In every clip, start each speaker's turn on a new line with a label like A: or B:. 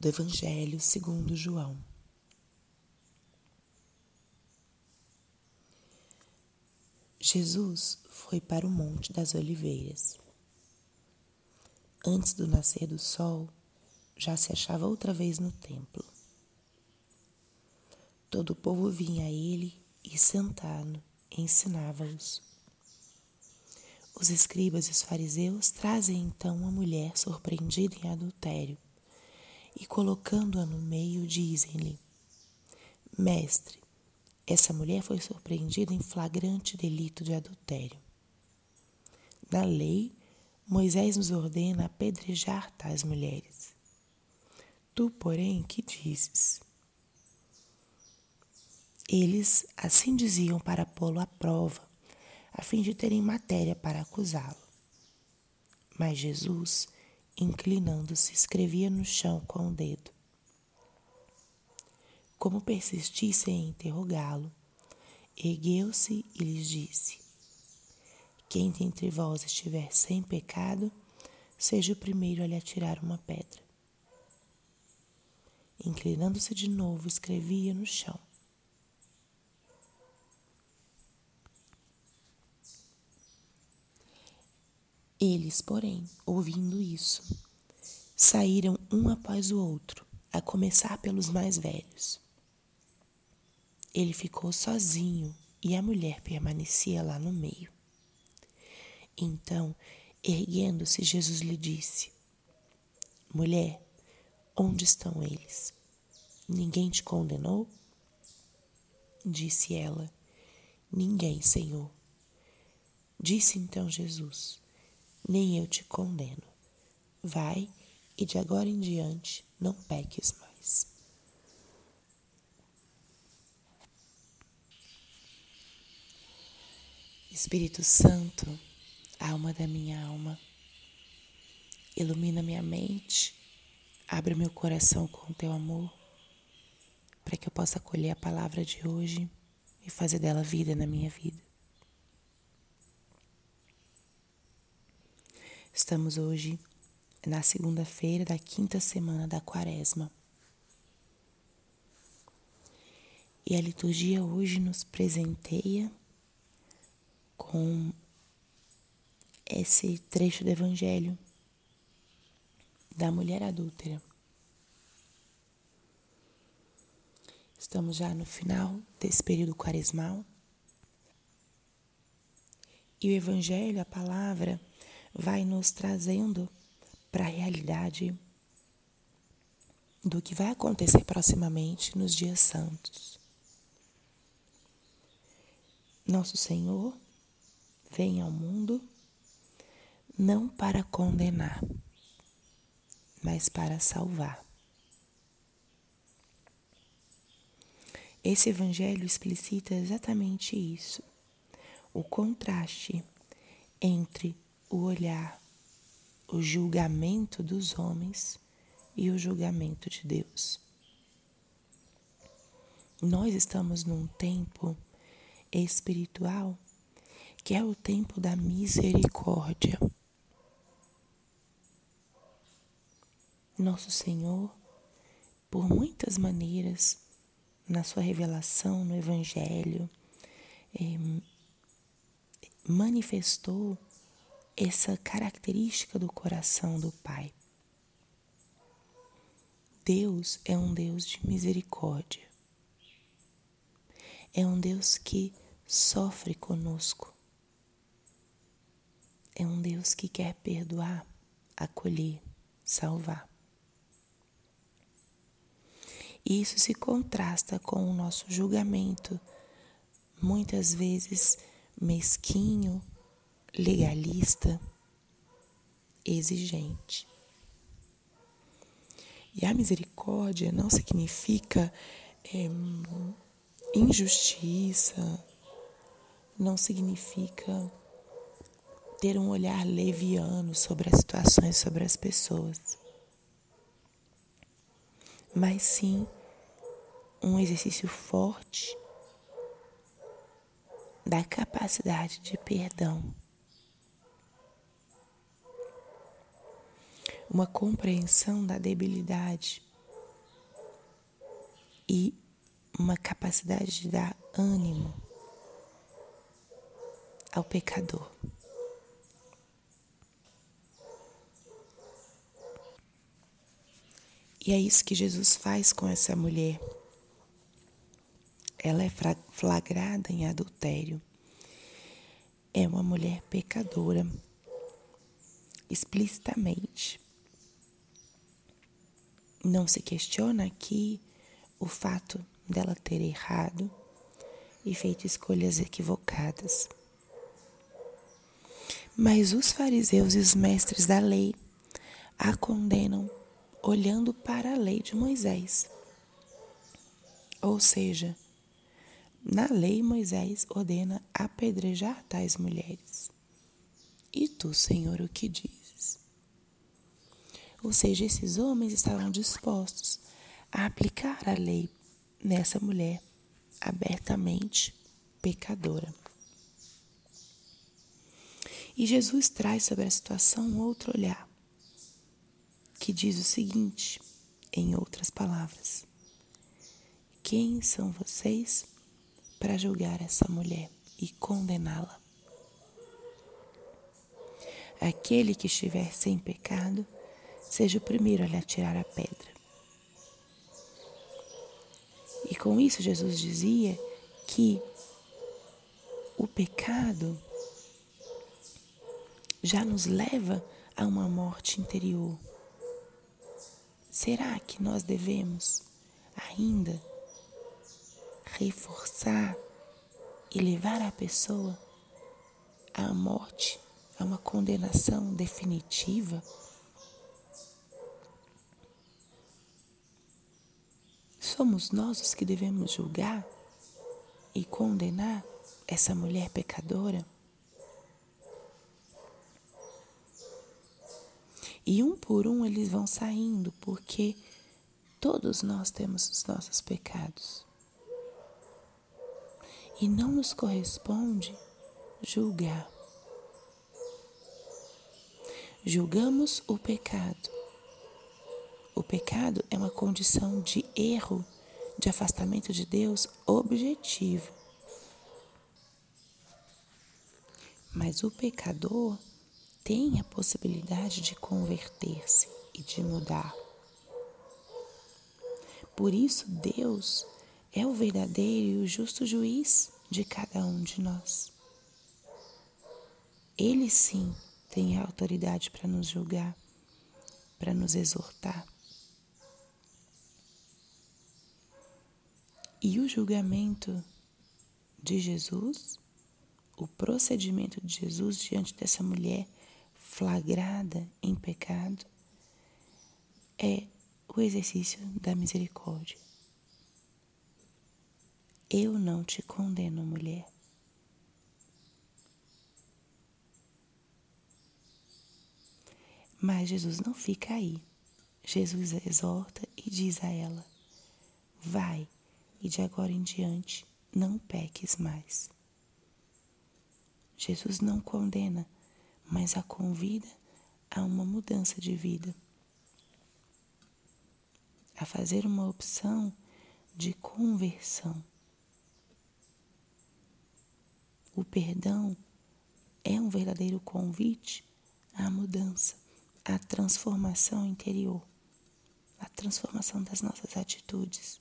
A: do Evangelho segundo João. Jesus foi para o Monte das Oliveiras. Antes do nascer do sol, já se achava outra vez no templo. Todo o povo vinha a ele e, sentado, ensinava-os. Os escribas e os fariseus trazem então uma mulher surpreendida em adultério e, colocando-a no meio, dizem-lhe: Mestre, essa mulher foi surpreendida em flagrante delito de adultério. Na lei, Moisés nos ordena apedrejar tais mulheres. Tu, porém, que dizes? Eles assim diziam para pô-lo à prova, a fim de terem matéria para acusá-lo. Mas Jesus, inclinando-se, escrevia no chão com o dedo. Como persistissem em interrogá-lo, ergueu-se e lhes disse: Quem dentre vós estiver sem pecado, seja o primeiro a lhe atirar uma pedra. Inclinando-se de novo, escrevia no chão. Eles, porém, ouvindo isso, saíram um após o outro, a começar pelos mais velhos. Ele ficou sozinho e a mulher permanecia lá no meio. Então, erguendo-se, Jesus lhe disse: Mulher, onde estão eles? Ninguém te condenou? Disse ela: Ninguém, Senhor. Disse então Jesus: nem eu te condeno. Vai e de agora em diante não peques mais. Espírito Santo, alma da minha alma, ilumina minha mente, abre meu coração com o teu amor, para que eu possa acolher a palavra de hoje e fazer dela vida na minha vida. Estamos hoje na segunda-feira da quinta semana da quaresma. E a liturgia hoje nos presenteia com esse trecho do Evangelho da mulher adúltera. Estamos já no final desse período quaresmal. E o Evangelho, a palavra, vai nos trazendo para a realidade do que vai acontecer proximamente nos dias santos. Nosso Senhor vem ao mundo não para condenar, mas para salvar. Esse evangelho explicita exatamente isso, o contraste entre o olhar, o julgamento dos homens e o julgamento de Deus. Nós estamos num tempo espiritual que é o tempo da misericórdia. Nosso Senhor, por muitas maneiras, na sua revelação no Evangelho, eh, manifestou essa característica do coração do Pai. Deus é um Deus de misericórdia. É um Deus que sofre conosco. É um Deus que quer perdoar, acolher, salvar. E isso se contrasta com o nosso julgamento, muitas vezes mesquinho, legalista, exigente. E a misericórdia não significa é, injustiça, não significa ter um olhar leviano sobre as situações, sobre as pessoas, mas sim um exercício forte da capacidade de perdão uma compreensão da debilidade e uma capacidade de dar ânimo ao pecador. E é isso que Jesus faz com essa mulher. Ela é flagrada em adultério. É uma mulher pecadora, explicitamente. Não se questiona aqui o fato dela ter errado e feito escolhas equivocadas. Mas os fariseus e os mestres da lei a condenam olhando para a lei de Moisés. Ou seja, na lei Moisés ordena apedrejar tais mulheres. E tu, Senhor, o que dizes? Ou seja, esses homens estavam dispostos a aplicar a lei nessa mulher abertamente pecadora. E Jesus traz sobre a situação outro olhar, que diz o seguinte, em outras palavras: Quem são vocês para julgar essa mulher e condená-la? Aquele que estiver sem pecado, seja o primeiro a lhe atirar a pedra. E com isso, Jesus dizia que o pecado já nos leva a uma morte interior. Será que nós devemos ainda reforçar e levar a pessoa à morte, a uma condenação definitiva? Somos nós os que devemos julgar e condenar essa mulher pecadora? E um por um eles vão saindo, porque todos nós temos os nossos pecados. E não nos corresponde julgar. Julgamos o pecado o pecado é uma condição de erro, de afastamento de Deus objetivo. Mas o pecador tem a possibilidade de converter-se e de mudar. Por isso, Deus é o verdadeiro e o justo juiz de cada um de nós. Ele sim tem a autoridade para nos julgar, para nos exortar. E o julgamento de Jesus, o procedimento de Jesus diante dessa mulher flagrada em pecado, é o exercício da misericórdia. Eu não te condeno, mulher. Mas Jesus não fica aí. Jesus exorta e diz a ela: Vai e de agora em diante não peques mais. Jesus não condena, mas a convida a uma mudança de vida, a fazer uma opção de conversão. O perdão é um verdadeiro convite à mudança, à transformação interior, à transformação das nossas atitudes.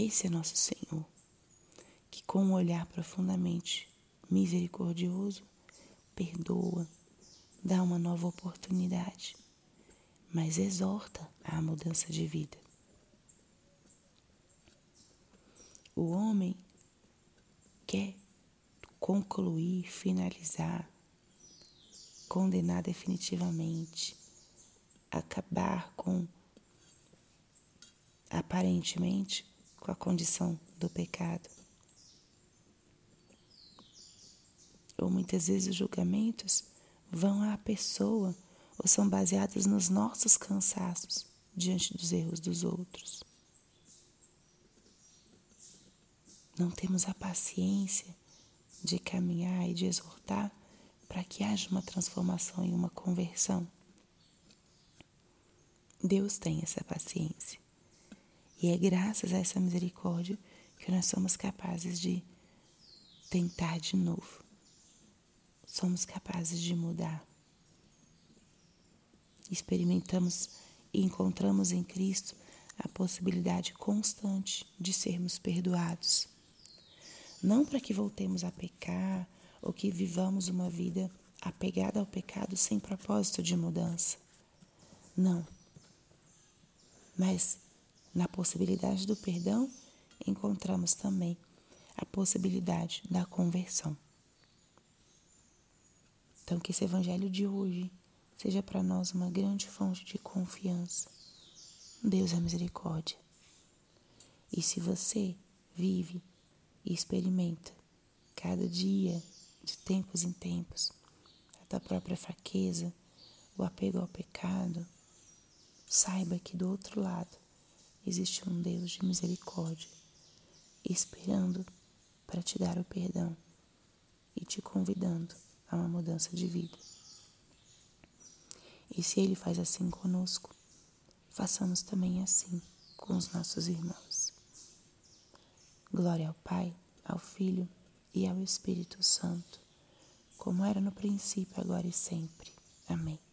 A: Esse é nosso Senhor, que com um olhar profundamente misericordioso perdoa, dá uma nova oportunidade, mas exorta à mudança de vida. O homem quer concluir, finalizar, condenar definitivamente, acabar com aparentemente com a condição do pecado. Ou muitas vezes os julgamentos vão à pessoa ou são baseados nos nossos cansaços diante dos erros dos outros. Não temos a paciência de caminhar e de exortar para que haja uma transformação e uma conversão. Deus tem essa paciência. E é graças a essa misericórdia que nós somos capazes de tentar de novo. Somos capazes de mudar. Experimentamos e encontramos em Cristo a possibilidade constante de sermos perdoados. Não para que voltemos a pecar ou que vivamos uma vida apegada ao pecado sem propósito de mudança. Não. Mas na possibilidade do perdão encontramos também a possibilidade da conversão. Então, que esse evangelho de hoje seja para nós uma grande fonte de confiança. Deus é misericórdia. E se você vive e experimenta cada dia, de tempos em tempos, a tua própria fraqueza, o apego ao pecado, saiba que do outro lado existe um Deus de misericórdia, esperando para te dar o perdão e te convidando a uma mudança de vida. E se Ele faz assim conosco, façamos também assim com os nossos irmãos. Glória ao Pai, ao Filho e ao Espírito Santo, como era no princípio, agora e sempre. Amém.